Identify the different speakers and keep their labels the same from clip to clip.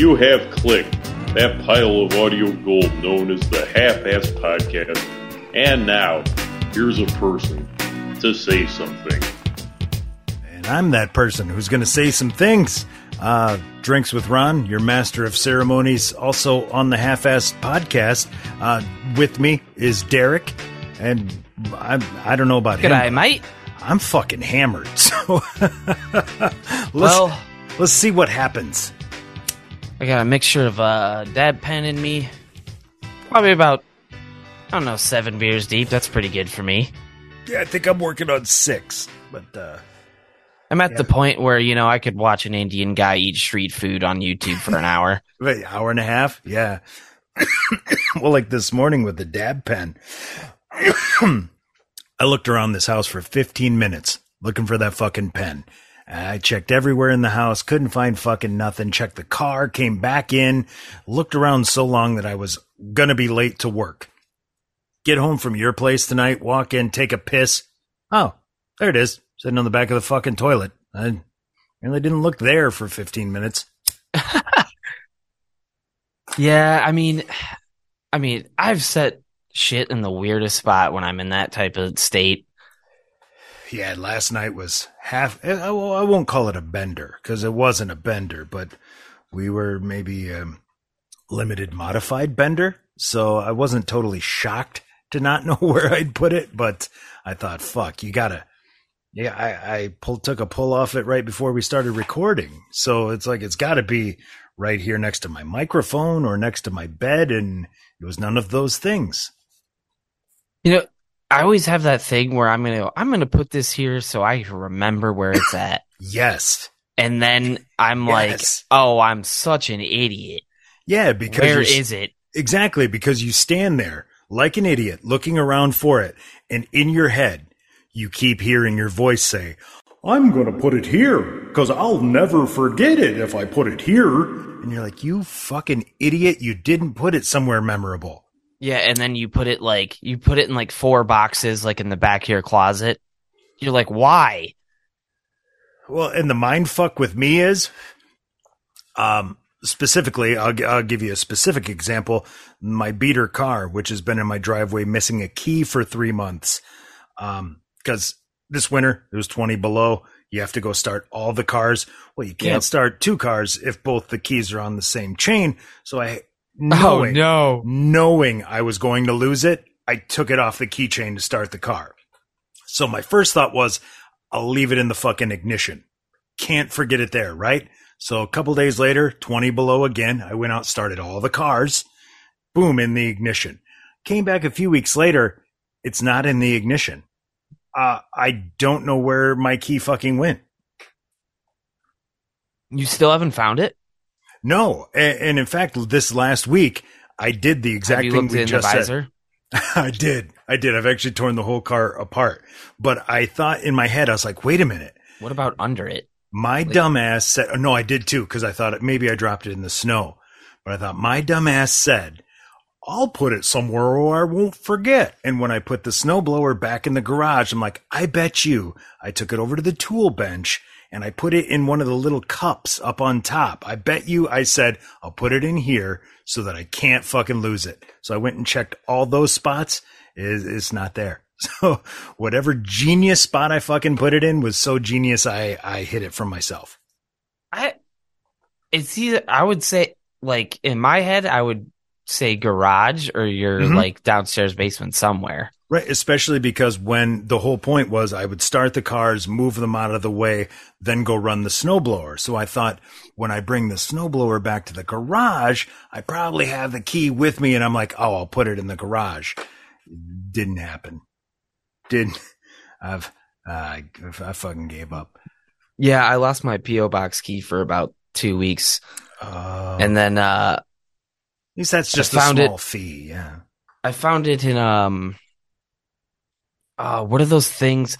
Speaker 1: You have clicked that pile of audio gold known as the Half Ass Podcast. And now, here's a person to say something.
Speaker 2: And I'm that person who's going to say some things. Uh, Drinks with Ron, your master of ceremonies, also on the Half Ass podcast. Uh, with me is Derek, and I, I don't know about him.
Speaker 3: G'day, mate.
Speaker 2: I'm fucking hammered, so let's,
Speaker 3: Well-
Speaker 2: let's see what happens.
Speaker 3: I got a mixture of uh, dab pen in me. Probably about, I don't know, seven beers deep. That's pretty good for me.
Speaker 2: Yeah, I think I'm working on six, but uh,
Speaker 3: I'm at the point where, you know, I could watch an Indian guy eat street food on YouTube for an hour.
Speaker 2: Wait, hour and a half? Yeah. well, like this morning with the dab pen. I looked around this house for 15 minutes looking for that fucking pen. I checked everywhere in the house, couldn't find fucking nothing. Checked the car, came back in, looked around so long that I was gonna be late to work. Get home from your place tonight, walk in, take a piss. Oh, there it is, sitting on the back of the fucking toilet. I really didn't look there for 15 minutes.
Speaker 3: yeah, I mean, I mean, I've set shit in the weirdest spot when I'm in that type of state.
Speaker 2: Yeah, last night was half. I I won't call it a bender because it wasn't a bender, but we were maybe um, limited modified bender. So I wasn't totally shocked to not know where I'd put it, but I thought, fuck, you gotta. Yeah, I, I took a pull off it right before we started recording. So it's like, it's gotta be right here next to my microphone or next to my bed. And it was none of those things.
Speaker 3: You know, I always have that thing where I'm gonna, I'm gonna put this here so I remember where it's at.
Speaker 2: Yes.
Speaker 3: And then I'm
Speaker 2: Yes.
Speaker 3: like, oh, I'm such an idiot.
Speaker 2: Yeah, because
Speaker 3: Where it?
Speaker 2: Exactly, because you stand there like an idiot looking around for it, and in your head, you keep hearing your voice say, I'm going to put it here because I'll never forget it if I put it here. And you're like, you fucking idiot, you didn't put it somewhere memorable.
Speaker 3: Yeah, and then you put it like you put it in like four boxes, like in the back of your closet. You're like, why?
Speaker 2: Well, and the mind fuck with me is, um, specifically, I'll, I'll give you a specific example. My beater car, which has been in my driveway, missing a key for three months. Um, cause this winter it was 20 below. You have to go start all the cars. Well, you can't
Speaker 3: Yep.
Speaker 2: start two cars if both the keys are on the same chain. So I, knowing,
Speaker 3: no!
Speaker 2: knowing I was going to lose it, I took it off the keychain to start the car. So my first thought was, I'll leave it in the fucking ignition. Can't forget it there, right? So a couple days later, 20 below again, I went out, started all the cars, boom, in the ignition. Came back a few weeks later, it's not in the ignition. Uh, I don't know where my key fucking went.
Speaker 3: You still haven't found it?
Speaker 2: No. And, and in fact, this last week, I did the exact thing we just said. I did. I did. I've actually torn the whole car apart. But I thought in my head, I was like, wait a minute.
Speaker 3: What about under it?
Speaker 2: My dumbass said, oh, no, I did too, because I thought it, maybe I dropped it in the snow. But I thought my dumbass said, I'll put it somewhere where I won't forget. And when I put the snowblower back in the garage, I'm like, I bet you I took it over to the tool bench and I put it in one of the little cups up on top. I bet you I said, I'll put it in here so that I can't fucking lose it. So I went and checked all those spots. It's not there. So whatever genius spot I fucking put it in was so genius I I hid it from myself.
Speaker 3: I it's either I would say like in my head I would say garage or your
Speaker 2: Mhm.
Speaker 3: like downstairs basement somewhere.
Speaker 2: Right, especially because when the whole point was I would start the cars, move them out of the way, then go run the snowblower. So I thought when I bring the snowblower back to the garage, I probably have the key with me and I'm like, "Oh, I'll put it in the garage." Didn't happen. Didn't I've uh, I, fucking gave up.
Speaker 3: Yeah, I lost my PO box key for about 2 weeks
Speaker 2: Uh,
Speaker 3: and then uh
Speaker 2: at least that's just a
Speaker 3: found it-
Speaker 2: small fee, yeah.
Speaker 3: I found it in um uh what are those things?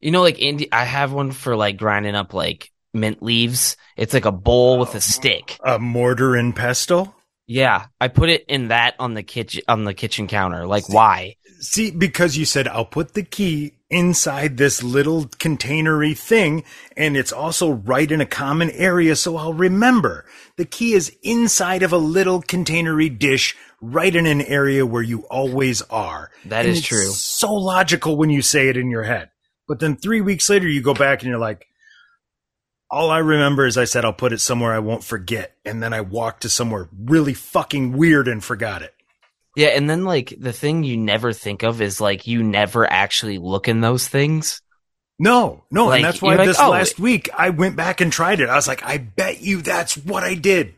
Speaker 3: You know like Indi- I have one for like grinding up like mint leaves. It's like a bowl with a stick.
Speaker 2: A mortar and pestle?
Speaker 3: Yeah, I put it in that on the kitchen on the kitchen counter. Like why?
Speaker 2: See, because you said I'll put the key inside this little containery thing, and it's also right in a common area, so I'll remember. The key is inside of a little containery dish, right in an area where you always are.
Speaker 3: That
Speaker 2: And
Speaker 3: is true.
Speaker 2: So logical when you say it in your head. But then three weeks later, you go back and you're like, all I remember is I said I'll put it somewhere I won't forget. And then I walked to somewhere really fucking weird and forgot it.
Speaker 3: Yeah, and then like the thing you never think of is like you never actually look in those things.
Speaker 2: No, no.
Speaker 3: Like,
Speaker 2: and that's why
Speaker 3: you're like,
Speaker 2: this
Speaker 3: oh,
Speaker 2: last week I went back and tried it. I was like, I bet you that's what I did.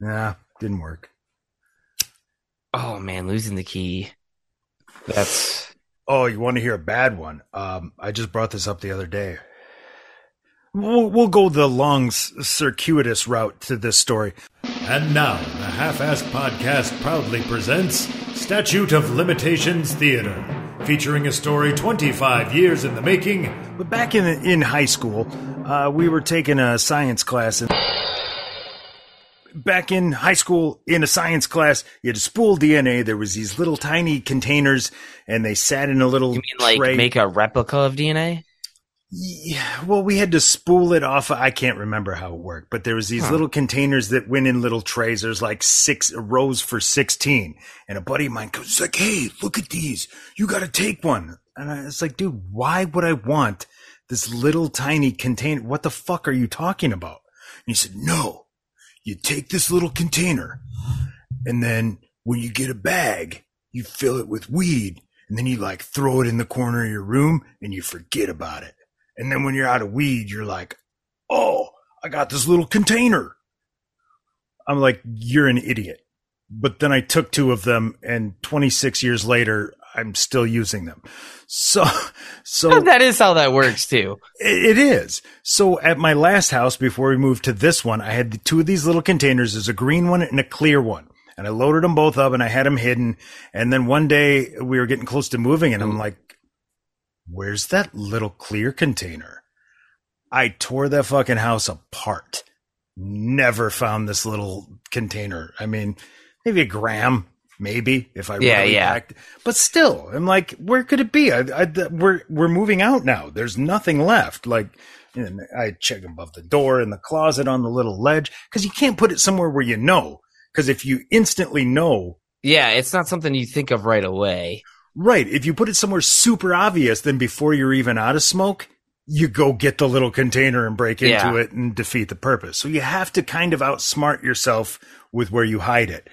Speaker 2: Nah, didn't work.
Speaker 3: Oh man, losing the key. That's
Speaker 2: Oh, you want to hear a bad one? Um, I just brought this up the other day. We'll, we'll go the long, circuitous route to this story.
Speaker 4: And now, the Half Assed Podcast proudly presents Statute of Limitations Theater, featuring a story 25 years in the making.
Speaker 2: But back in in high school, uh, we were taking a science class, and back in high school in a science class, you had to spool DNA. There was these little tiny containers, and they sat in a little
Speaker 3: you mean like
Speaker 2: tray.
Speaker 3: make a replica of DNA?
Speaker 2: Yeah, well, we had to spool it off. I can't remember how it worked, but there was these
Speaker 3: Huh.
Speaker 2: little containers that went in little trays. There's like six rows for sixteen, and a buddy of mine goes like, "Hey, look at these! You got to take one." And I was like, "Dude, why would I want this little tiny container? What the fuck are you talking about?" And he said, "No, you take this little container, and then when you get a bag, you fill it with weed, and then you like throw it in the corner of your room, and you forget about it." And then when you're out of weed, you're like, oh, I got this little container. I'm like, you're an idiot. But then I took two of them, and 26 years later, I'm still using them. So, so
Speaker 3: that is how that works too.
Speaker 2: it it is. So at my last house before we moved to this one, I had the two of these little containers. There's a green one and a clear one. And I loaded them both up and I had them hidden. And then one day we were getting close to moving and I'm mm. like, where's that little clear container? I tore that fucking house apart. Never found this little container. I mean, maybe a gram, maybe if I
Speaker 3: Yeah,
Speaker 2: really
Speaker 3: yeah.
Speaker 2: packed. But still, I'm like, where could it be? I, I, we're we're moving out now. There's nothing left. Like, I check above the door in the closet on the little ledge because you can't put it somewhere where you know. Because if you instantly know,
Speaker 3: Yeah, it's not something you think of right away.
Speaker 2: Right? If you put it somewhere super obvious, then before you're even out of smoke, you go get the little container and break into
Speaker 3: Yeah.
Speaker 2: it and defeat the purpose. So you have to kind of outsmart yourself with where you hide it.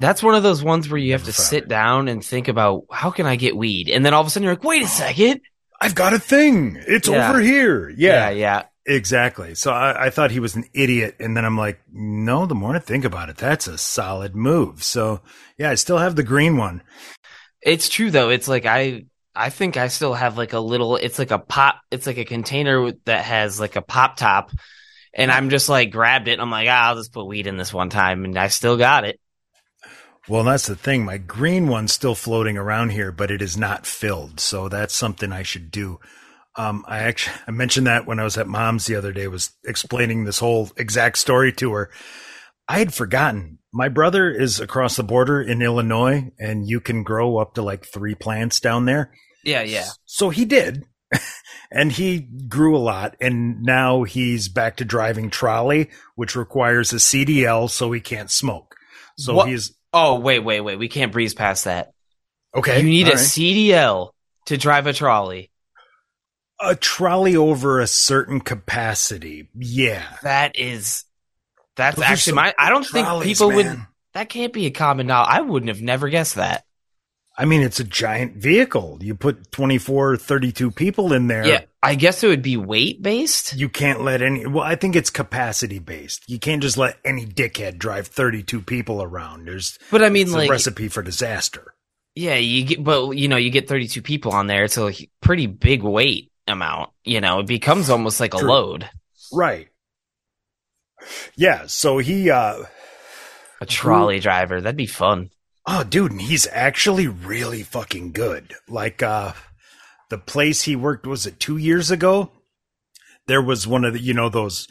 Speaker 3: That's one of those ones where you have to sit down and think about how can I get weed, and then all of a sudden you're like, wait a second.
Speaker 2: I've got a thing. It's
Speaker 3: Yeah.
Speaker 2: over here.
Speaker 3: Yeah,
Speaker 2: Yeah,
Speaker 3: yeah.
Speaker 2: exactly. So I, I thought he was an idiot. And then I'm like, no, the more I think about it, that's a solid move. So yeah, I still have the green one.
Speaker 3: It's true though. It's like I I think I still have like a little it's like a pop it's like a container that has like a pop top and I'm just like grabbed it I'm like, ah, I'll just put weed in this one time and I still got it.
Speaker 2: Well, that's the thing. My green one's still floating around here, but it is not filled. So that's something I should do. Um, I actually I mentioned that when I was at mom's the other day, was explaining this whole exact story to her. I had forgotten. My brother is across the border in Illinois, and you can grow up to like three plants down there.
Speaker 3: Yeah, yeah.
Speaker 2: So he did. and he grew a lot. And now he's back to driving trolley, which requires a CDL so he can't smoke. So
Speaker 3: What?
Speaker 2: he's
Speaker 3: Oh, wait, wait, wait. We can't breeze past that.
Speaker 2: okay.
Speaker 3: you need
Speaker 2: all
Speaker 3: a
Speaker 2: right.
Speaker 3: CDL to drive a trolley.
Speaker 2: a trolley over a certain capacity. Yeah.
Speaker 3: That is that's
Speaker 2: Those
Speaker 3: actually my I don't think
Speaker 2: trolleys,
Speaker 3: people would that can't be a common knowledge. I wouldn't have never guessed that.
Speaker 2: I mean, it's a giant vehicle. You put 24, 32 people in there.
Speaker 3: Yeah, I guess it would be weight based.
Speaker 2: You can't let any, well, I think it's capacity based. You can't just let any dickhead drive 32 people around. There's
Speaker 3: But I mean, like,
Speaker 2: a recipe for disaster.
Speaker 3: yeah, you get, but you know, you get 32 people on there. It's a pretty big weight amount. You know, it becomes almost like a
Speaker 2: True.
Speaker 3: load.
Speaker 2: Right. Yeah. So he, uh,
Speaker 3: A trolley driver. That'd be fun.
Speaker 2: Oh, dude, and he's actually really fucking good. Like, uh, the place he worked was it two years ago? There was one of the, you know, those,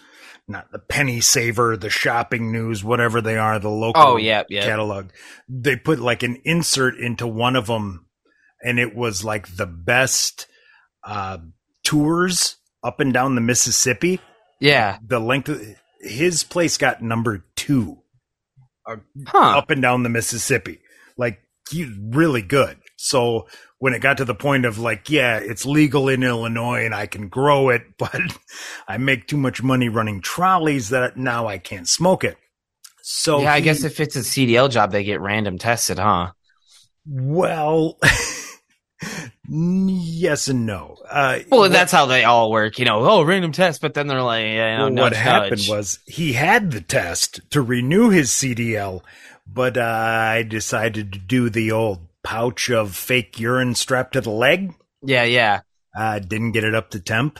Speaker 2: not the penny saver, the shopping news, whatever they are, the local
Speaker 3: Oh, yeah, yeah.
Speaker 2: catalog. They put like an insert into one of them, and it was like the best uh, tours up and down the Mississippi.
Speaker 3: Yeah.
Speaker 2: The length of his place got number two uh,
Speaker 3: Huh.
Speaker 2: up and down the Mississippi. Like he's really good. So when it got to the point of like, yeah, it's legal in Illinois and I can grow it, but I make too much money running trolleys that now I can't smoke it. So
Speaker 3: yeah, I
Speaker 2: he-
Speaker 3: guess if it's a CDL job, they get random tested, huh?
Speaker 2: well, yes and no. Uh,
Speaker 3: Well,
Speaker 2: what-
Speaker 3: that's how they all work, you know. Oh, random test, but then they're like, yeah, you know,
Speaker 2: Well,
Speaker 3: nudge,
Speaker 2: what happened
Speaker 3: nudge.
Speaker 2: was he had the test to renew his CDL, but uh, I decided to do the old pouch of fake urine strapped to the leg.
Speaker 3: yeah, yeah.
Speaker 2: Uh, didn't get it up to temp.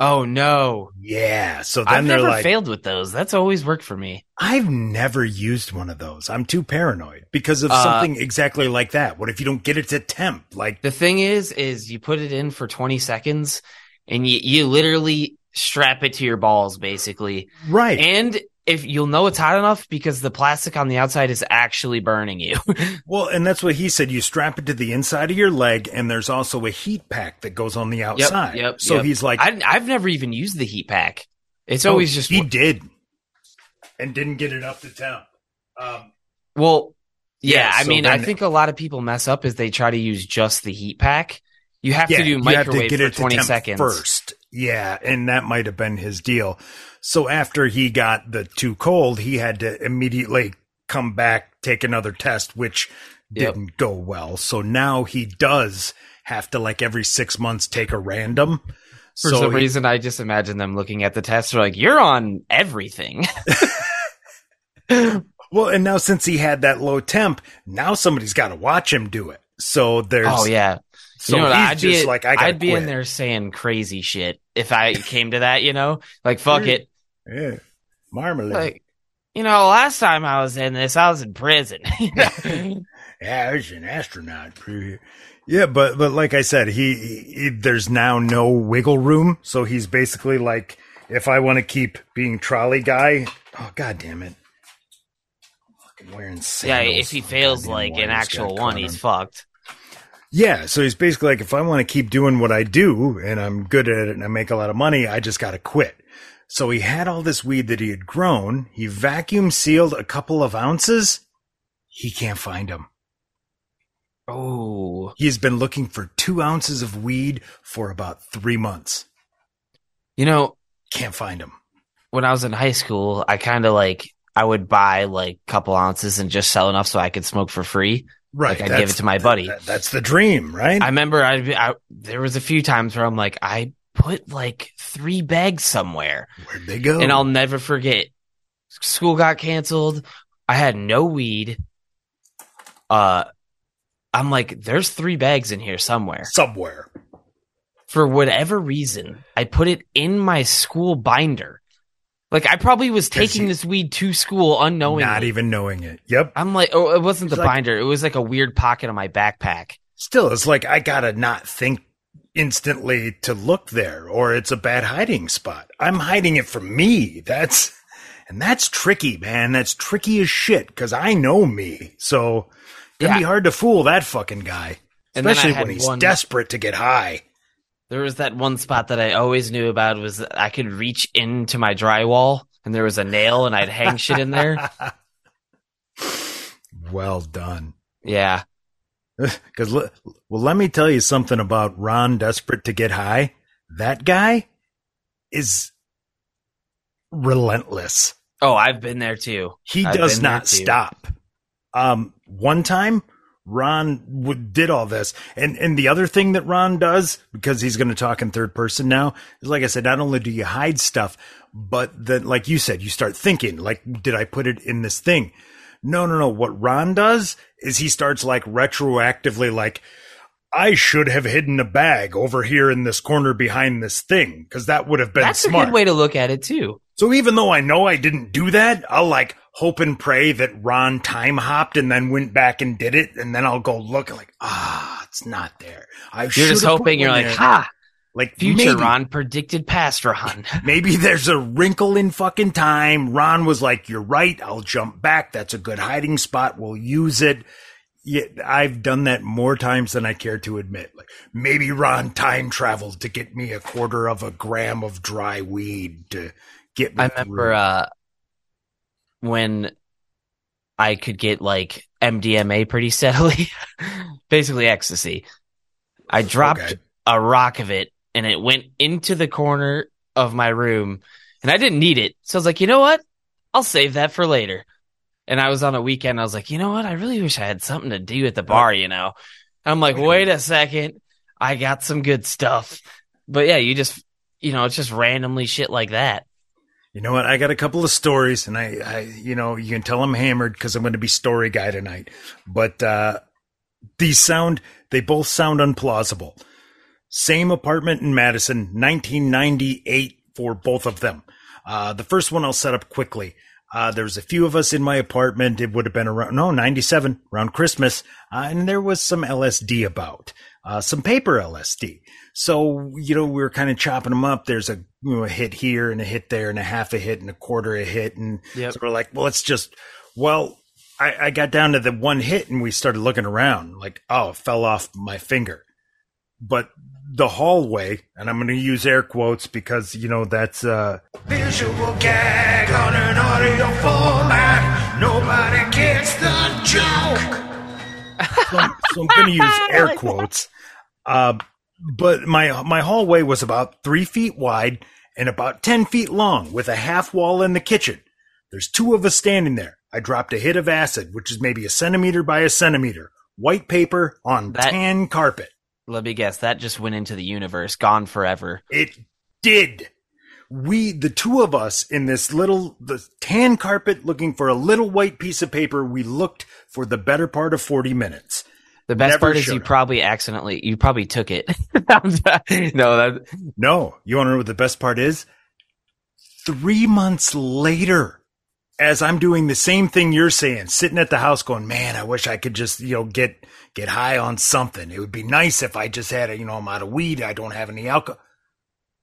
Speaker 3: Oh no,
Speaker 2: Yeah, so then
Speaker 3: I've
Speaker 2: they're
Speaker 3: never
Speaker 2: like,
Speaker 3: failed with those. That's always worked for me.
Speaker 2: I've never used one of those. I'm too paranoid because of
Speaker 3: Uh,
Speaker 2: something exactly like that. What if you don't get it to temp? Like,
Speaker 3: The thing is, is you put it in for 20 seconds and you, you literally strap it to your balls basically.
Speaker 2: right.
Speaker 3: And if you'll know it's hot enough because the plastic on the outside is actually burning you.
Speaker 2: well, and that's what he said. You strap it to the inside of your leg, and there's also a heat pack that goes on the outside.
Speaker 3: yep,
Speaker 2: so
Speaker 3: yep.
Speaker 2: he's like,
Speaker 3: I, I've never even used the heat pack. It's
Speaker 2: Oh,
Speaker 3: always just
Speaker 2: he did, and didn't get it up to temp. Um,
Speaker 3: Well, yeah,
Speaker 2: Yeah,
Speaker 3: I
Speaker 2: so
Speaker 3: mean, I think a lot of people mess up is they try to use just the heat pack. You have
Speaker 2: yeah,
Speaker 3: to do
Speaker 2: you have
Speaker 3: microwave
Speaker 2: to get
Speaker 3: for
Speaker 2: it to
Speaker 3: 20
Speaker 2: temp
Speaker 3: seconds.
Speaker 2: first. Yeah, and that might have been his deal. So after he got the too cold, he had to immediately come back, take another test, which
Speaker 3: Yep.
Speaker 2: didn't go well. So now he does have to like every six months take a random.
Speaker 3: For
Speaker 2: so
Speaker 3: some
Speaker 2: he-
Speaker 3: reason, I just imagine them looking at the test. They're like, "You're on everything."
Speaker 2: well, and now since he had that low temp, now somebody's got to watch him do it. So there's
Speaker 3: oh yeah,
Speaker 2: So
Speaker 3: you know,
Speaker 2: he's
Speaker 3: I'd
Speaker 2: just
Speaker 3: be,
Speaker 2: like, I
Speaker 3: I'd be in there saying crazy shit if I came to that. You know, like fuck
Speaker 2: Sure.
Speaker 3: it.
Speaker 2: Yeah, marmalade.
Speaker 3: Like, you know, last time I was in this, I was in prison.
Speaker 2: Yeah, I was an astronaut. Yeah, but but like I said, he, he there's now no wiggle room, so he's basically like, if I want to keep being trolley guy, oh god damn it, fucking wearing
Speaker 3: yeah, if he fails like an actual one, he's fucked.
Speaker 2: Yeah. So he's basically like, if I want to keep doing what I do and I'm good at it and I make a lot of money, I just got to quit. So he had all this weed that he had grown. He vacuum sealed a couple of ounces. He can't find them.
Speaker 3: Oh,
Speaker 2: He has been looking for two ounces of weed for about three months.
Speaker 3: you know,
Speaker 2: Can't find them.
Speaker 3: when I was in high school, I kind of like I would buy like a couple ounces and just sell enough so I could smoke for free.
Speaker 2: Right.
Speaker 3: Like, I'd give it to my buddy.
Speaker 2: that- that's the dream, right?
Speaker 3: I remember I'd I, there was a few times where I'm like, I put like three bags somewhere
Speaker 2: Where'd they go?
Speaker 3: and I'll never forget. School got canceled. I had no weed. Uh, I'm like, there's three bags in here somewhere.
Speaker 2: somewhere.
Speaker 3: For whatever reason, I put it in my school binder. Like I probably was taking
Speaker 2: you-
Speaker 3: this weed to school unknowingly.
Speaker 2: Not even knowing it. Yep.
Speaker 3: I'm like, oh, it wasn't the
Speaker 2: like-
Speaker 3: binder. It was like a weird pocket on my backpack.
Speaker 2: Still, it's like I gotta not think instantly to look there, or it's a bad hiding spot. I'm hiding it from me. That's and that's tricky, man. That's tricky as shit because I know me. So it'd
Speaker 3: Yeah.
Speaker 2: be hard to fool that fucking guy,
Speaker 3: And then I
Speaker 2: especially when he's
Speaker 3: one-
Speaker 2: desperate to get high.
Speaker 3: There was that one spot that I always knew about was I could reach into my drywall and there was a nail and I'd hang shit in there.
Speaker 2: well done.
Speaker 3: Yeah.
Speaker 2: Because, well, let me tell you something about Ron desperate to get high. That guy is relentless.
Speaker 3: Oh, I've been there too.
Speaker 2: He
Speaker 3: I've
Speaker 2: does not stop. Um, one time, Ron would, did all this, and and the other thing that Ron does because he's going to talk in third person now is like I said, not only do you hide stuff, but then like you said, you start thinking like, did I put it in this thing? No, no, no. What Ron does is he starts like retroactively like. I should have hidden a bag over here in this corner behind this thing because that would have been
Speaker 3: That's
Speaker 2: smart.
Speaker 3: a good way to look at it too.
Speaker 2: So even though I know I didn't do that, I'll like hope and pray that Ron time hopped and then went back and did it, and then I'll go look like, ah, it's not there. I
Speaker 3: You're just hoping you're like,
Speaker 2: there.
Speaker 3: ha,
Speaker 2: like
Speaker 3: future
Speaker 2: maybe,
Speaker 3: Ron predicted past Ron.
Speaker 2: Maybe there's a wrinkle in fucking time. Ron was like, "You're right. I'll jump back. That's a good hiding spot. We'll use it." yeah, I've done that more times than I care to admit. Like maybe Ron time traveled to get me a quarter of a gram of dry weed to get me.
Speaker 3: I remember uh, when I could get like MDMA pretty steadily, basically ecstasy. I dropped
Speaker 2: Okay.
Speaker 3: a rock of it and it went into the corner of my room and I didn't need it. So I was like, you know what? I'll save that for later. And I was on a weekend. I was like, you know what? I really wish I had something to do at the bar, you know? I'm like, wait a second. I got some good stuff. But yeah, you just, you know, it's just randomly shit like that.
Speaker 2: You know what? I got a couple of stories, and I, I you know, you can tell I'm hammered because I'm going to be story guy tonight. But uh, these sound, they both sound unplausible. Same apartment in Madison, 1998 for both of them. Uh, the first one I'll set up quickly. Uh, there was a few of us in my apartment. It would have been around, no, 97, around Christmas. Uh, and there was some LSD about, uh, some paper LSD. So, you know, we are kind of chopping them up. There's a, you know, a hit here and a hit there and a half a hit and a quarter a hit. And
Speaker 3: Yep.
Speaker 2: so we're like, well, it's just, well, I, I got down to the one hit and we started looking around like, oh, it fell off my finger. But the hallway, and I'm going to use air quotes because, you know, that's, uh,
Speaker 5: Visual gag on an audio format. Nobody gets the joke.
Speaker 2: so, so I'm going to use air quotes. Uh, but my my hallway was about three feet wide and about ten feet long, with a half wall in the kitchen. There's two of us standing there. I dropped a hit of acid, which is maybe a centimeter by a centimeter, white paper on
Speaker 3: That-
Speaker 2: tan carpet.
Speaker 3: Let me guess. That just went into the universe, gone forever.
Speaker 2: It did. We, the two of us in this little, the tan carpet looking for a little white piece of paper, we looked for the better part of 40 minutes.
Speaker 3: The best part is you
Speaker 2: up.
Speaker 3: probably accidentally, you probably took it. no, that,
Speaker 2: No, you want to know what the best part is? Three months later, as I'm doing the same thing you're saying, sitting at the house going, man, I wish I could just, you know, get, get high on something. It would be nice if I just had a, you know, I'm out of weed. I don't have any alcohol.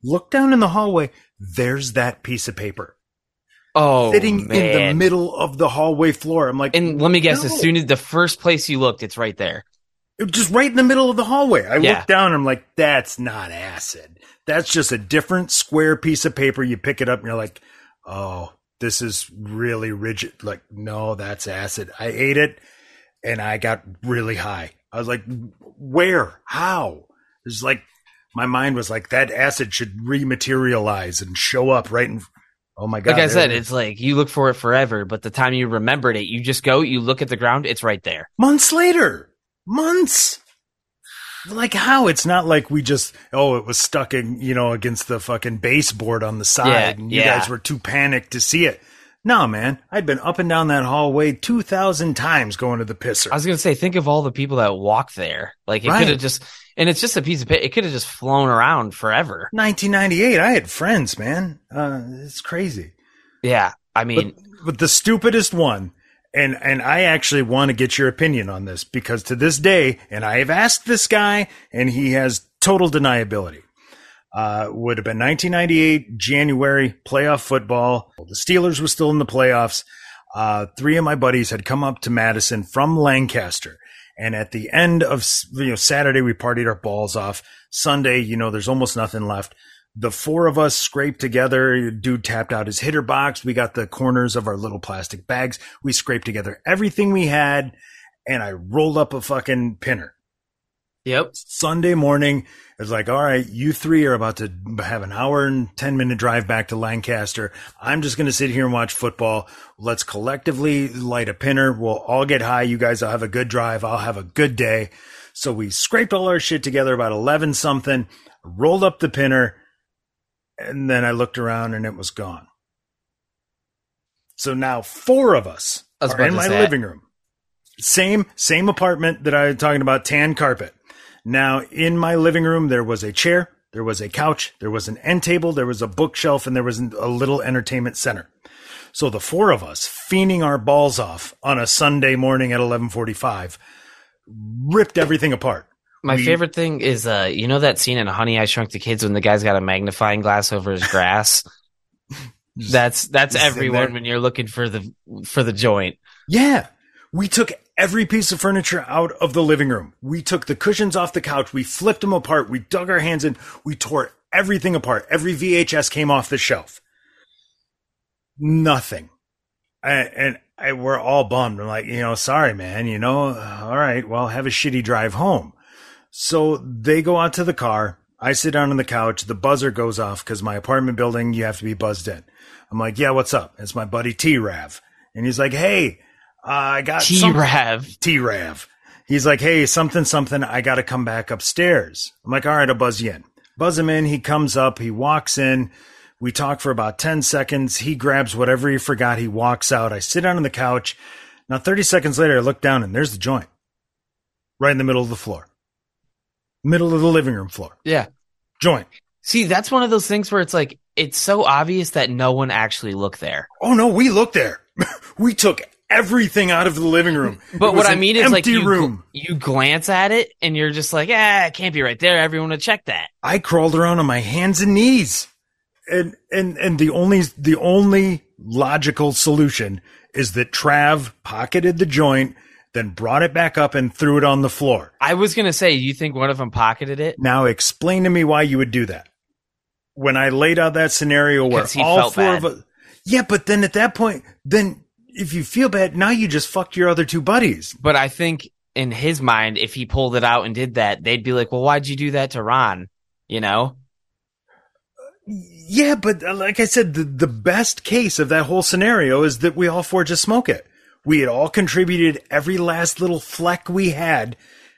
Speaker 2: Look down in the hallway. There's that piece of paper
Speaker 3: oh,
Speaker 2: sitting in the middle of the hallway floor. I'm like,
Speaker 3: And let me guess, as soon as the first place you looked, it's right there.
Speaker 2: It was just right in the middle of the hallway. I
Speaker 3: Yeah.
Speaker 2: looked down and I'm like, that's not acid. That's just a different square piece of paper. You pick it up and you're like, oh, this is really rigid. Like, no, that's acid. I ate it and I got really high. I was like, where? How? It's like, my mind was like, that acid should rematerialize and show up right in. Oh my God.
Speaker 3: Like I said,
Speaker 2: it
Speaker 3: it's like you look for it forever, but the time you remembered it, you just go, you look at the ground, it's right there.
Speaker 2: months later months like how it's not like we just oh it was stuck in you know against the fucking baseboard on the side
Speaker 3: Yeah,
Speaker 2: and you
Speaker 3: yeah.
Speaker 2: guys were too panicked to see it no man i'd been up and down that hallway 2000 times going to the pisser
Speaker 3: I was gonna say, think of all the people that walk there. Like it
Speaker 2: Right.
Speaker 3: could have just, and it's just a piece of. It could have just flown around forever.
Speaker 2: 1998 i had friends man uh it's crazy
Speaker 3: Yeah, I mean,
Speaker 2: but, but the stupidest one and and I actually want to get your opinion on this because to this day, and I have asked this guy, and he has total deniability. Uh, would have been 1998 January playoff football. The Steelers were still in the playoffs. Uh, three of my buddies had come up to Madison from Lancaster. And at the end of you know Saturday, we partied our balls off. Sunday, you know, there's almost nothing left. The four of us scraped together. Dude tapped out his hitter box. We got the corners of our little plastic bags. We scraped together everything we had, and I rolled up a fucking pinner.
Speaker 3: yep.
Speaker 2: Sunday morning, it's like, all right, you three are about to have an hour and 10 minute drive back to Lancaster. I'm just going to sit here and watch football. Let's collectively light a pinner. We'll all get high. You guys will have a good drive. I'll have a good day. So we scraped all our shit together about 11 something, rolled up the pinner, and then I looked around and it was gone. So now four of us are in my living room. Same same apartment that I was talking about, tan carpet. Now in my living room there was a chair, there was a couch, there was an end table, there was a bookshelf, and there was a little entertainment center. So the four of us, fiending our balls off on a Sunday morning at eleven forty-five, ripped everything apart.
Speaker 3: My
Speaker 2: We-
Speaker 3: favorite thing is, uh, you know that scene in Honey I Shrunk the Kids when the guy's got a magnifying glass over his grass. that's that's everyone when you're looking for the for the joint.
Speaker 2: Yeah. We took every piece of furniture out of the living room. We took the cushions off the couch. We flipped them apart. We dug our hands in. We tore everything apart. Every VHS came off the shelf. Nothing. And, and I, we're all bummed. I'm like, you know, sorry, man. You know, all right. Well, have a shitty drive home. So they go out to the car. I sit down on the couch. The buzzer goes off because my apartment building, you have to be buzzed in. I'm like, yeah, what's up? It's my buddy T Rav. And he's like, hey, uh, I got
Speaker 3: T Rav.
Speaker 2: T Rav. He's like, hey, something, something. I got to come back upstairs. I'm like, all right, I'll buzz you in. Buzz him in. He comes up. He walks in. We talk for about 10 seconds. He grabs whatever he forgot. He walks out. I sit down on the couch. Now, 30 seconds later, I look down and there's the joint right in the middle of the floor, middle of the living room floor.
Speaker 3: Yeah.
Speaker 2: Joint.
Speaker 3: See, that's one of those things where it's like it's so obvious that no one actually looked there.
Speaker 2: Oh no, we looked there. we took everything out of the living room.
Speaker 3: But what I mean is like you,
Speaker 2: room.
Speaker 3: you glance at it and you're just like, ah, it can't be right there. Everyone would check that.
Speaker 2: I crawled around on my hands and knees. And and and the only the only logical solution is that Trav pocketed the joint, then brought it back up and threw it on the floor.
Speaker 3: I was gonna say, you think one of them pocketed it?
Speaker 2: Now explain to me why you would do that. When I laid out that scenario where all four
Speaker 3: bad.
Speaker 2: of us Yeah, but then at that point, then if you feel bad, now you just fucked your other two buddies.
Speaker 3: But I think in his mind, if he pulled it out and did that, they'd be like, well, why'd you do that to Ron? You know?
Speaker 2: Yeah, but uh, like I said, the, the best case of that whole scenario is that we all four just smoke it. We had all contributed every last little fleck we had.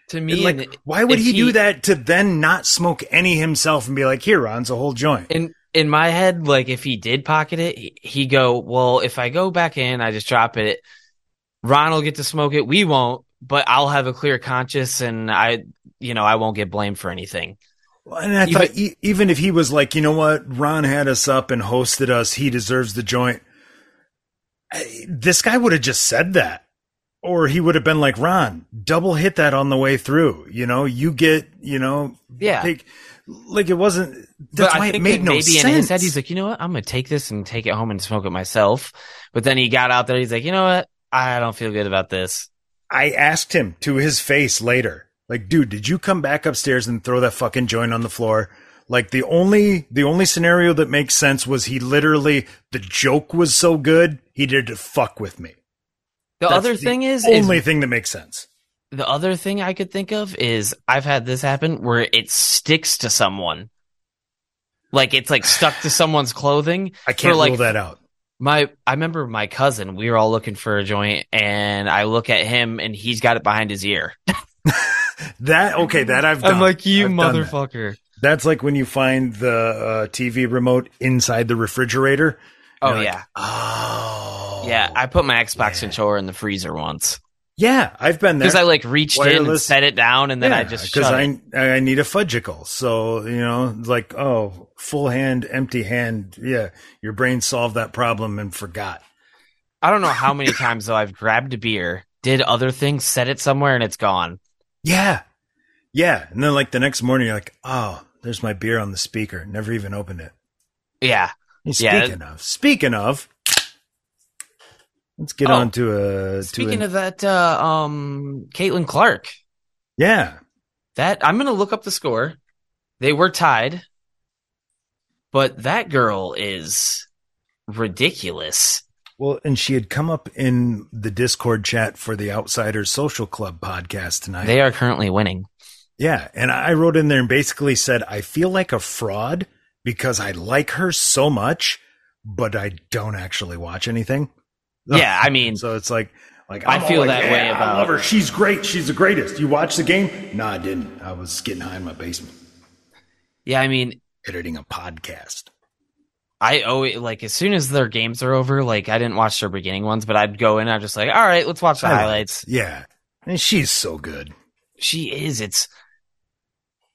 Speaker 3: To
Speaker 2: And,
Speaker 3: me,
Speaker 2: like,
Speaker 3: and
Speaker 2: why would
Speaker 3: if
Speaker 2: he, do that to then not smoke any himself and be like, here, Ron's a whole joint?
Speaker 3: in in my head, like if he did pocket it, he, he go, well, if I go back in, I just drop it. Ron will get to smoke it. We won't, but I'll have a clear conscience, and I, you know, I won't get blamed for anything.
Speaker 2: And I
Speaker 3: Even-
Speaker 2: thought e- even if he was like, you know what, Ron had us up and hosted us, he deserves the joint. This guy would have just said that. Or he would have been like, Ron, double hit that on the way through. You know, you get, you know,
Speaker 3: Yeah.
Speaker 2: take, like it wasn't, that's
Speaker 3: but
Speaker 2: why it made no
Speaker 3: maybe
Speaker 2: sense.
Speaker 3: in his head, he's like, you know what? I'm gonna take this and take it home and smoke it myself. But then he got out there. He's like, you know what? I don't feel good about this.
Speaker 2: I asked him to his face later, like, dude, did you come back upstairs and throw that fucking joint on the floor? Like the only the only scenario that makes sense was he literally the joke was so good he did to fuck with me.
Speaker 3: The
Speaker 2: That's
Speaker 3: other
Speaker 2: the
Speaker 3: thing is, is
Speaker 2: Only thing that makes sense.
Speaker 3: the other thing I could think of is I've had this happen where it sticks to someone. Like it's like stuck to someone's clothing.
Speaker 2: I can't
Speaker 3: like,
Speaker 2: rule that out.
Speaker 3: My I remember my cousin, we were all looking for a joint and I look at him and he's got it behind his ear.
Speaker 2: That okay, that I've done.
Speaker 3: I'm like, you
Speaker 2: I've
Speaker 3: motherfucker.
Speaker 2: That's like when you find the uh, TV remote inside the refrigerator.
Speaker 3: Oh
Speaker 2: like,
Speaker 3: yeah.
Speaker 2: Oh.
Speaker 3: Yeah, I put my Xbox
Speaker 2: Yeah.
Speaker 3: controller in the freezer once.
Speaker 2: Yeah, I've been there.
Speaker 3: Because I like reached in and set it down and then I just
Speaker 2: because I. I need a Fudgsicle. So you know, like oh, full hand, empty hand. Yeah, your brain solved that problem and forgot.
Speaker 3: I don't know how many times though I've grabbed a beer, did other things, set it somewhere and it's gone.
Speaker 2: Yeah, yeah. And then like the next morning, you're like, oh, there's my beer on the speaker. Never even opened it.
Speaker 3: Yeah.
Speaker 2: Hey,
Speaker 3: Yeah.
Speaker 2: Speaking of, speaking of, let's get
Speaker 3: Oh,
Speaker 2: on to a.
Speaker 3: Speaking
Speaker 2: to
Speaker 3: of that, uh, um, Caitlin Clark,
Speaker 2: yeah,
Speaker 3: that I'm gonna look up the score. They were tied, but that girl is ridiculous.
Speaker 2: Well, and she had come up in the Discord chat for the Outsiders Social Club podcast tonight.
Speaker 3: They are currently winning.
Speaker 2: Yeah, and I wrote in there and basically said I feel like a fraud because I like her so much, but I don't actually watch anything.
Speaker 3: Yeah, I mean,
Speaker 2: So it's like, like
Speaker 3: I
Speaker 2: I'm all
Speaker 3: feel
Speaker 2: like,
Speaker 3: that
Speaker 2: "Yeah,
Speaker 3: way
Speaker 2: I
Speaker 3: about-
Speaker 2: love her. She's great. She's the greatest. You watch the game? No, I didn't. I was getting high in my basement
Speaker 3: yeah, I mean,
Speaker 2: editing a podcast.
Speaker 3: I always like as soon as their games are over, like I didn't watch their beginning ones, but I'd go in. I'm just like, all right, let's watch the highlights.
Speaker 2: Yeah, and she's so good.
Speaker 3: She is. It's.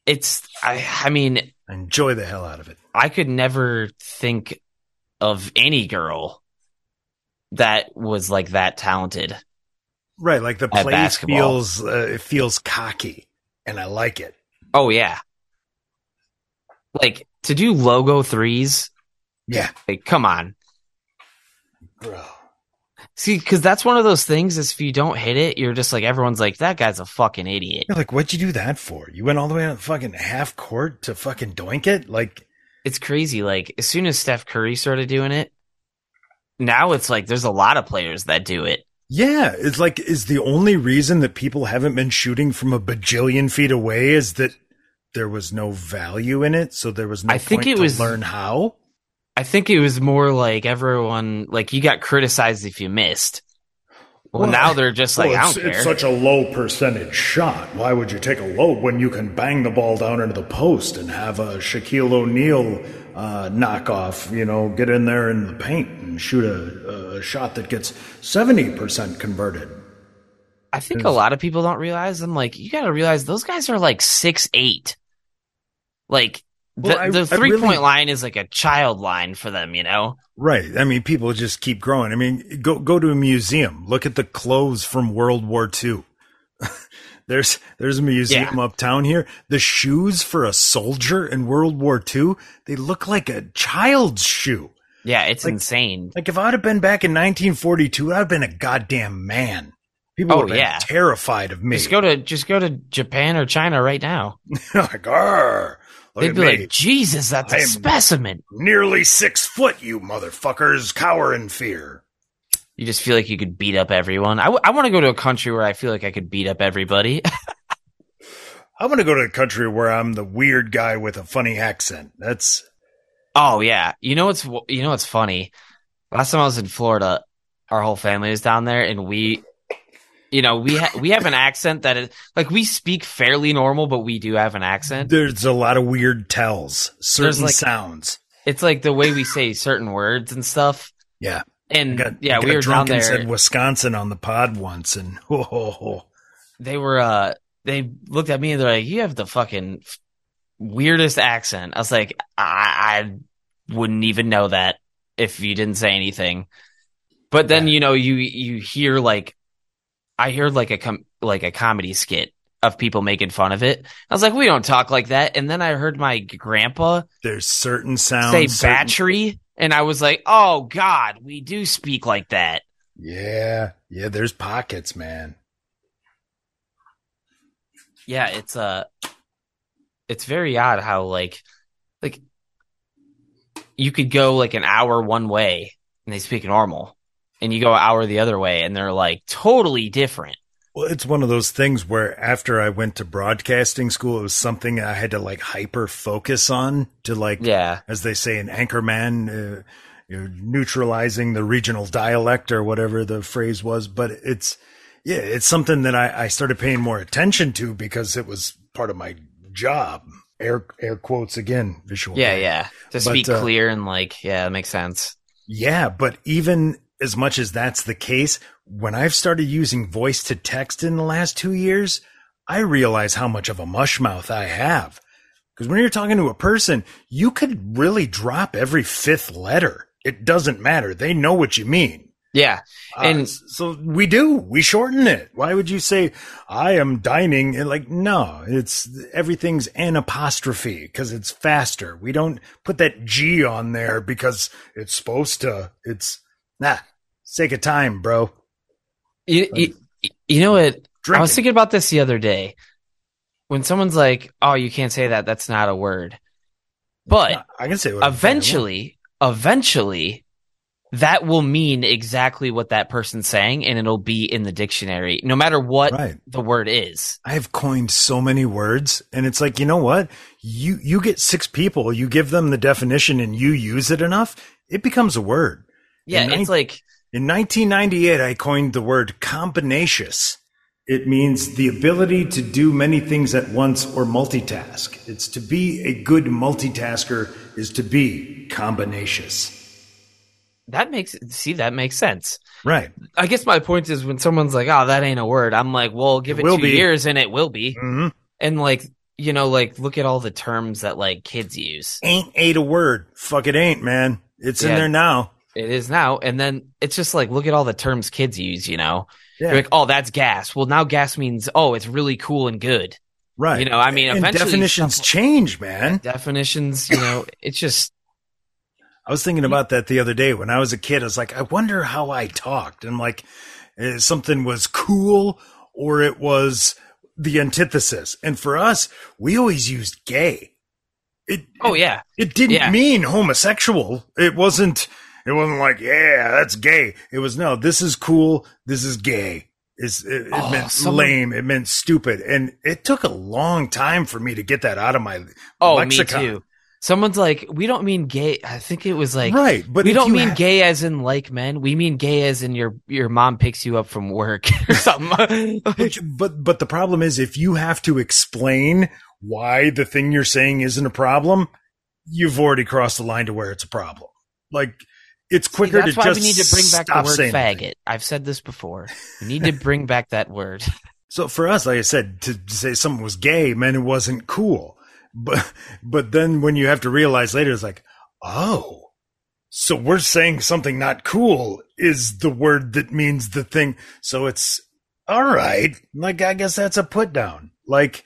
Speaker 3: It's. I. I mean,
Speaker 2: enjoy the hell out of it.
Speaker 3: I could never think of any girl that was like that talented.
Speaker 2: Right, like the play
Speaker 3: basketball.
Speaker 2: feels uh, it feels cocky, and I like it.
Speaker 3: Oh yeah. Like to do logo threes,
Speaker 2: Yeah,
Speaker 3: like come on.
Speaker 2: bro.
Speaker 3: See, because that's one of those things. Is if you don't hit it, you're just like everyone's like that guy's a fucking idiot.
Speaker 2: You're like, what'd you do that for? You went all the way on fucking half court to fucking doink it? Like,
Speaker 3: It's crazy. Like as soon as Steph Curry started doing it, now it's like there's a lot of players that do it.
Speaker 2: yeah, it's like, is the only reason that people haven't been shooting from a bajillion feet away is that there was no value in it, so there was no
Speaker 3: I think
Speaker 2: point
Speaker 3: it
Speaker 2: to
Speaker 3: was-
Speaker 2: learn how.
Speaker 3: I think it was more like everyone like you got criticized if you missed. Well,
Speaker 2: Well,
Speaker 3: now they're just like I
Speaker 2: it's, it's such a low percentage shot. Why would you take a low when you can bang the ball down into the post and have a Shaquille O'Neal uh, knockoff? You know, get in there in the paint and shoot a, a shot that gets seventy percent converted.
Speaker 3: I think a lot of people don't realize. I'm like, you got to realize those guys are like six eight. Like
Speaker 2: Well,
Speaker 3: the,
Speaker 2: I-
Speaker 3: the three
Speaker 2: really-
Speaker 3: point line is like a child line for them, you know.
Speaker 2: Right. I mean, people just keep growing. I mean, go go to a museum. Look at the clothes from World War II. there's there's a museum uptown here. The shoes for a soldier in World War II, they look like a child's shoe.
Speaker 3: Yeah, it's
Speaker 2: Like-
Speaker 3: insane.
Speaker 2: Like if I'd have been back in 1942, I'd have been a goddamn man. People
Speaker 3: Oh,
Speaker 2: would have
Speaker 3: yeah.
Speaker 2: terrified of me.
Speaker 3: Just go to just go to Japan or China right now.
Speaker 2: like, "Arr, look
Speaker 3: They'd be
Speaker 2: me.
Speaker 3: like, Jesus, that's
Speaker 2: I
Speaker 3: a specimen.
Speaker 2: nearly six foot, you motherfuckers, cower in fear.
Speaker 3: You just feel like you could beat up everyone. I, w- I want to go to a country where I feel like I could beat up everybody.
Speaker 2: I'm gonna go to a country where I'm the weird guy with a funny accent. That's
Speaker 3: Oh yeah, you know what's you know what's funny? Last time I was in Florida, our whole family was down there, and we, you know, we ha- we have an accent that is like we speak fairly normal, but we do have an accent.
Speaker 2: there's a lot of weird tells, certain
Speaker 3: like-
Speaker 2: sounds.
Speaker 3: It's like the way we say certain words and stuff.
Speaker 2: Yeah,
Speaker 3: And
Speaker 2: got,
Speaker 3: yeah, we were down
Speaker 2: drunk and
Speaker 3: there.
Speaker 2: said Wisconsin on the pod once, and ho ho ho.
Speaker 3: they were uh they looked at me and they're like, "You have the fucking weirdest accent." I was like, "I, I wouldn't even know that if you didn't say anything." But then
Speaker 2: Yeah.
Speaker 3: you know you you hear like I heard like a com- like a comedy skit of people making fun of it. I was like, "We don't talk like that." And then I heard my grandpa
Speaker 2: There's certain sounds.
Speaker 3: say
Speaker 2: certain-
Speaker 3: battery, and I was like, "Oh God, we do speak like that."
Speaker 2: Yeah, yeah. There's pockets, man.
Speaker 3: yeah it's uh it's very odd how like like you could go like an hour one way and they speak normal and you go an hour the other way and they're like totally different
Speaker 2: Well, it's one of those things where after I went to broadcasting school, it was something I had to like hyper focus on to like,
Speaker 3: yeah
Speaker 2: as they say in Anchorman, uh, you're neutralizing the regional dialect or whatever the phrase was. But it's, yeah, it's something that I, I started paying more attention to because it was part of my job. Air, air quotes again, visual.
Speaker 3: yeah yeah to
Speaker 2: But,
Speaker 3: speak
Speaker 2: uh,
Speaker 3: clear and like yeah that makes sense
Speaker 2: Yeah, but even as much as that's the case, when I've started using voice to text in the last two years, I realize how much of a mush mouth I have. Because when you're talking to a person, you could really drop every fifth letter. It doesn't matter. They know what you mean.
Speaker 3: yeah
Speaker 2: Uh,
Speaker 3: And-
Speaker 2: so we do. We shorten it. Why would you say I am dining? And like, no, it's everything's an apostrophe because it's faster. We don't put that G on there because it's supposed to. It's nah, sake of time, bro.
Speaker 3: you, you, you know what
Speaker 2: Drink
Speaker 3: i was thinking about this the other day when someone's like oh you can't say that that's not a word but
Speaker 2: I can say what I want.
Speaker 3: eventually, eventually, that will mean exactly what that person's saying, and it'll be in the dictionary, no matter what
Speaker 2: Right.
Speaker 3: the word is.
Speaker 2: I have coined so many words, and it's like you know what? You you get six people, you give them the definition, and you use it enough, it becomes a word.
Speaker 3: Yeah, it's like
Speaker 2: In 1998, I coined the word combinacious. It means the ability to do many things at once or multitask. It's to be a good multitasker is to be combinacious.
Speaker 3: that makes see that makes sense.
Speaker 2: Right.
Speaker 3: I guess my point is when someone's like, "Oh, that ain't a word," I'm like, "Well, give
Speaker 2: It
Speaker 3: it, two
Speaker 2: be.
Speaker 3: years and it will be."
Speaker 2: hmm
Speaker 3: And like, you know, like look at all the terms that like kids use.
Speaker 2: Ain't ain't a word. Fuck it ain't, man. It's in there now.
Speaker 3: It is now, and then it's just like look at all the terms kids use. You know,
Speaker 2: Yeah.
Speaker 3: You're like, "Oh, that's gas." Well, now gas means, "Oh, it's really cool and good."
Speaker 2: right.
Speaker 3: you know, I mean,
Speaker 2: and
Speaker 3: eventually
Speaker 2: definitions
Speaker 3: stuff-
Speaker 2: change, man.
Speaker 3: definitions, you know, it's just
Speaker 2: I was thinking about that the other day when I was a kid. I was like, I wonder how I talked. And like, eh, something was cool or it was the antithesis. And for us, we always used gay. It,
Speaker 3: Oh yeah.
Speaker 2: it didn't
Speaker 3: Yeah.
Speaker 2: mean homosexual. It wasn't. It wasn't like, yeah, that's gay. It was no. This is cool. This is gay. It's, it, it
Speaker 3: Oh,
Speaker 2: meant
Speaker 3: someone-
Speaker 2: lame. It meant stupid, and it took a long time for me to get that out of my
Speaker 3: Oh,
Speaker 2: lexicon.
Speaker 3: me too. Someone's like, we don't mean gay. I think it was like,
Speaker 2: right, but
Speaker 3: we don't mean
Speaker 2: ha-
Speaker 3: gay as in like men. We mean gay as in your your mom picks you up from work or something.
Speaker 2: But, but but the problem is if you have to explain why the thing you're saying isn't a problem, you've already crossed the line to where it's a problem. Like it's quicker See,
Speaker 3: that's
Speaker 2: to
Speaker 3: why
Speaker 2: just
Speaker 3: we need to bring back the word faggot. I've said this before. We need to bring back that word.
Speaker 2: So for us, like I said, to say someone was gay meant it wasn't cool. But but then when you have to realize later, it's like, oh, so we're saying something not cool is the word that means the thing. So it's all right. Like I guess that's a put down. Like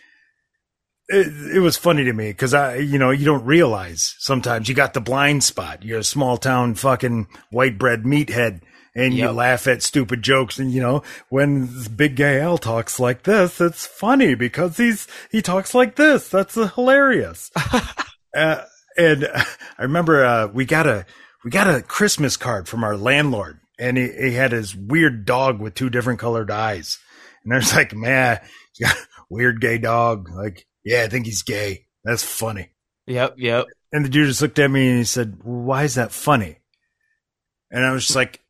Speaker 2: it, it was funny to me because I, you know, you don't realize sometimes you got the blind spot. You're a small town fucking white bread meathead. And you laugh at stupid jokes, and you know when this big gay Al talks like this, it's funny because he's he talks like this. That's uh, hilarious. uh, and I remember uh, we got a we got a Christmas card from our landlord, and he, he had his weird dog with two different colored eyes. And I was like, man, weird gay dog. Like, yeah, I think he's gay. That's funny.
Speaker 3: yep, yep.
Speaker 2: And the dude just looked at me and he said, why is that funny? And I was just like,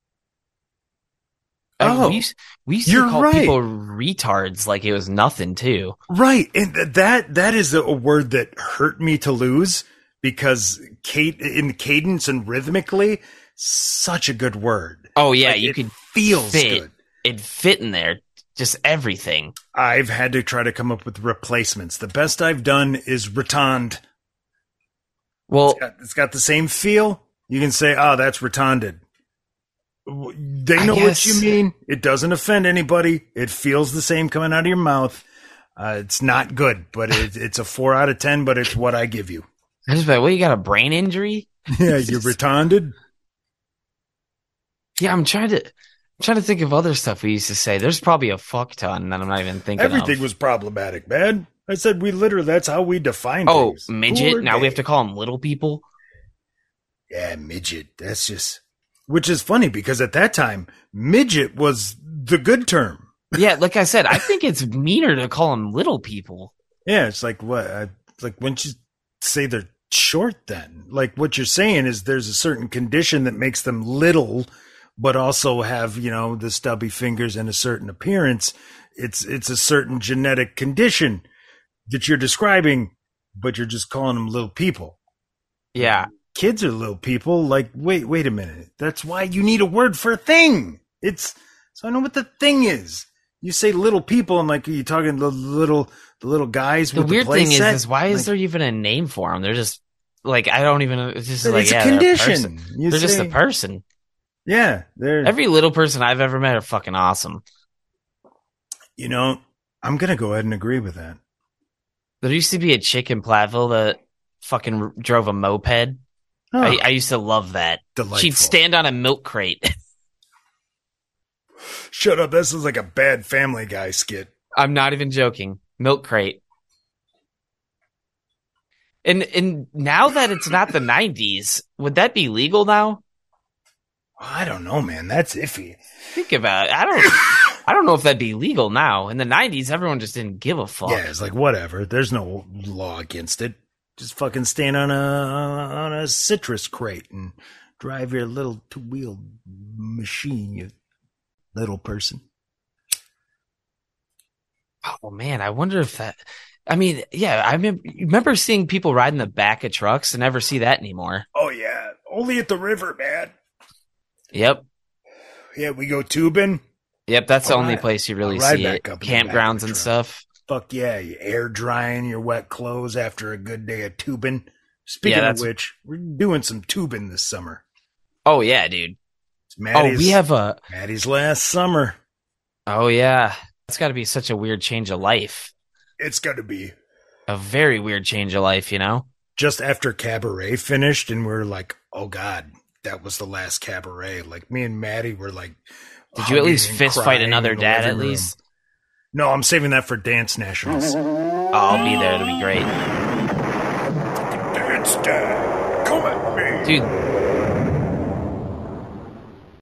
Speaker 2: Oh,
Speaker 3: we used, we used to call
Speaker 2: right.
Speaker 3: people retards like it was nothing too.
Speaker 2: right. And th- that, that is a word that hurt me to lose because Kate in cadence and rhythmically, such a good word.
Speaker 3: Oh yeah,
Speaker 2: Like,
Speaker 3: you could
Speaker 2: feels
Speaker 3: fit.
Speaker 2: good.
Speaker 3: it fit in there. Just everything.
Speaker 2: I've had to try to come up with replacements. The best I've done is rotund.
Speaker 3: Well,
Speaker 2: It's got, it's got the same feel. You can say, "Oh, that's rotunded." They know what you mean. It doesn't offend anybody. It feels the same coming out of your mouth. Uh, it's not good, but it, it's a four out of ten. But it's what I give you.
Speaker 3: I just like, well, you got a brain injury?
Speaker 2: Yeah, you're rotunded.
Speaker 3: Yeah, I'm trying to I'm trying to think of other stuff we used to say. There's probably a fuck ton that I'm not even thinking
Speaker 2: Everything
Speaker 3: of.
Speaker 2: was problematic, man. I said we literally. That's how we define.
Speaker 3: oh,
Speaker 2: things.
Speaker 3: midget. Now we have to call them little people.
Speaker 2: Yeah, midget. That's just. Which is funny because at that time, midget was the good term.
Speaker 3: Yeah, like I said, I think it's meaner to call them little people.
Speaker 2: Yeah, it's like what? It's like when you say they're short, then like what you're saying is there's a certain condition that makes them little, but also have you know the stubby fingers and a certain appearance. It's it's a certain genetic condition that you're describing, but you're just calling them little people.
Speaker 3: Yeah.
Speaker 2: Kids are little people. Like, wait, wait a minute. That's why you need a word for a thing. It's so I know what the thing is. You say little people, and like, are you talking the little the little guys
Speaker 3: The
Speaker 2: with
Speaker 3: weird
Speaker 2: the
Speaker 3: thing is,
Speaker 2: set?
Speaker 3: is why is
Speaker 2: Like,
Speaker 3: there even a name for them? They're just like I don't even. It's just like
Speaker 2: it's
Speaker 3: yeah,
Speaker 2: a
Speaker 3: they're
Speaker 2: condition.
Speaker 3: person. They're just a person.
Speaker 2: Yeah,
Speaker 3: Every little person I've ever met are fucking awesome.
Speaker 2: you know. I'm gonna go ahead and agree with that.
Speaker 3: There used to be a chick in Platteville that fucking drove a moped.
Speaker 2: Oh,
Speaker 3: I, I used to love that.
Speaker 2: delightful.
Speaker 3: She'd stand on a milk crate.
Speaker 2: Shut up. This is like a bad Family Guy skit.
Speaker 3: I'm not even joking. Milk crate. And and now that it's not the 90s, would that be legal now?
Speaker 2: I don't know, man. That's iffy.
Speaker 3: Think about it. I don't I don't know if that'd be legal now. In the 90s, everyone just didn't give a fuck.
Speaker 2: Yeah, it's like whatever. There's no law against it. Just fucking stand on a on a citrus crate and drive your little two wheel machine, you little person.
Speaker 3: Oh man, I wonder if that I mean, yeah, I remember, remember seeing people ride in the back of trucks and never see that anymore.
Speaker 2: Oh yeah, only at the river, man.
Speaker 3: Yep.
Speaker 2: Yeah, we go tubing.
Speaker 3: Yep, that's the only
Speaker 2: ride-
Speaker 3: place you really see it.
Speaker 2: back up in the back of the
Speaker 3: Campgrounds and stuff.
Speaker 2: Fuck yeah, you air drying your wet clothes after a good day of tubing. Speaking
Speaker 3: Yeah,
Speaker 2: of which, we're doing some tubing this summer.
Speaker 3: Oh yeah, dude.
Speaker 2: It's Maddie's,
Speaker 3: oh, we have a
Speaker 2: Maddie's last summer.
Speaker 3: Oh yeah. That's got to be such a weird change of life.
Speaker 2: It's got to be.
Speaker 3: A very weird change of life, you know?
Speaker 2: just after Cabaret finished, and we are like, "Oh God, that was the last Cabaret." Like me and Maddie were like,
Speaker 3: Did you at least
Speaker 2: and
Speaker 3: fist fight another dad at
Speaker 2: room.
Speaker 3: least?
Speaker 2: No, I'm saving that for dance nationals.
Speaker 3: Oh, I'll be there. It'll be great.
Speaker 5: Dance dad, come at me.
Speaker 3: Dude,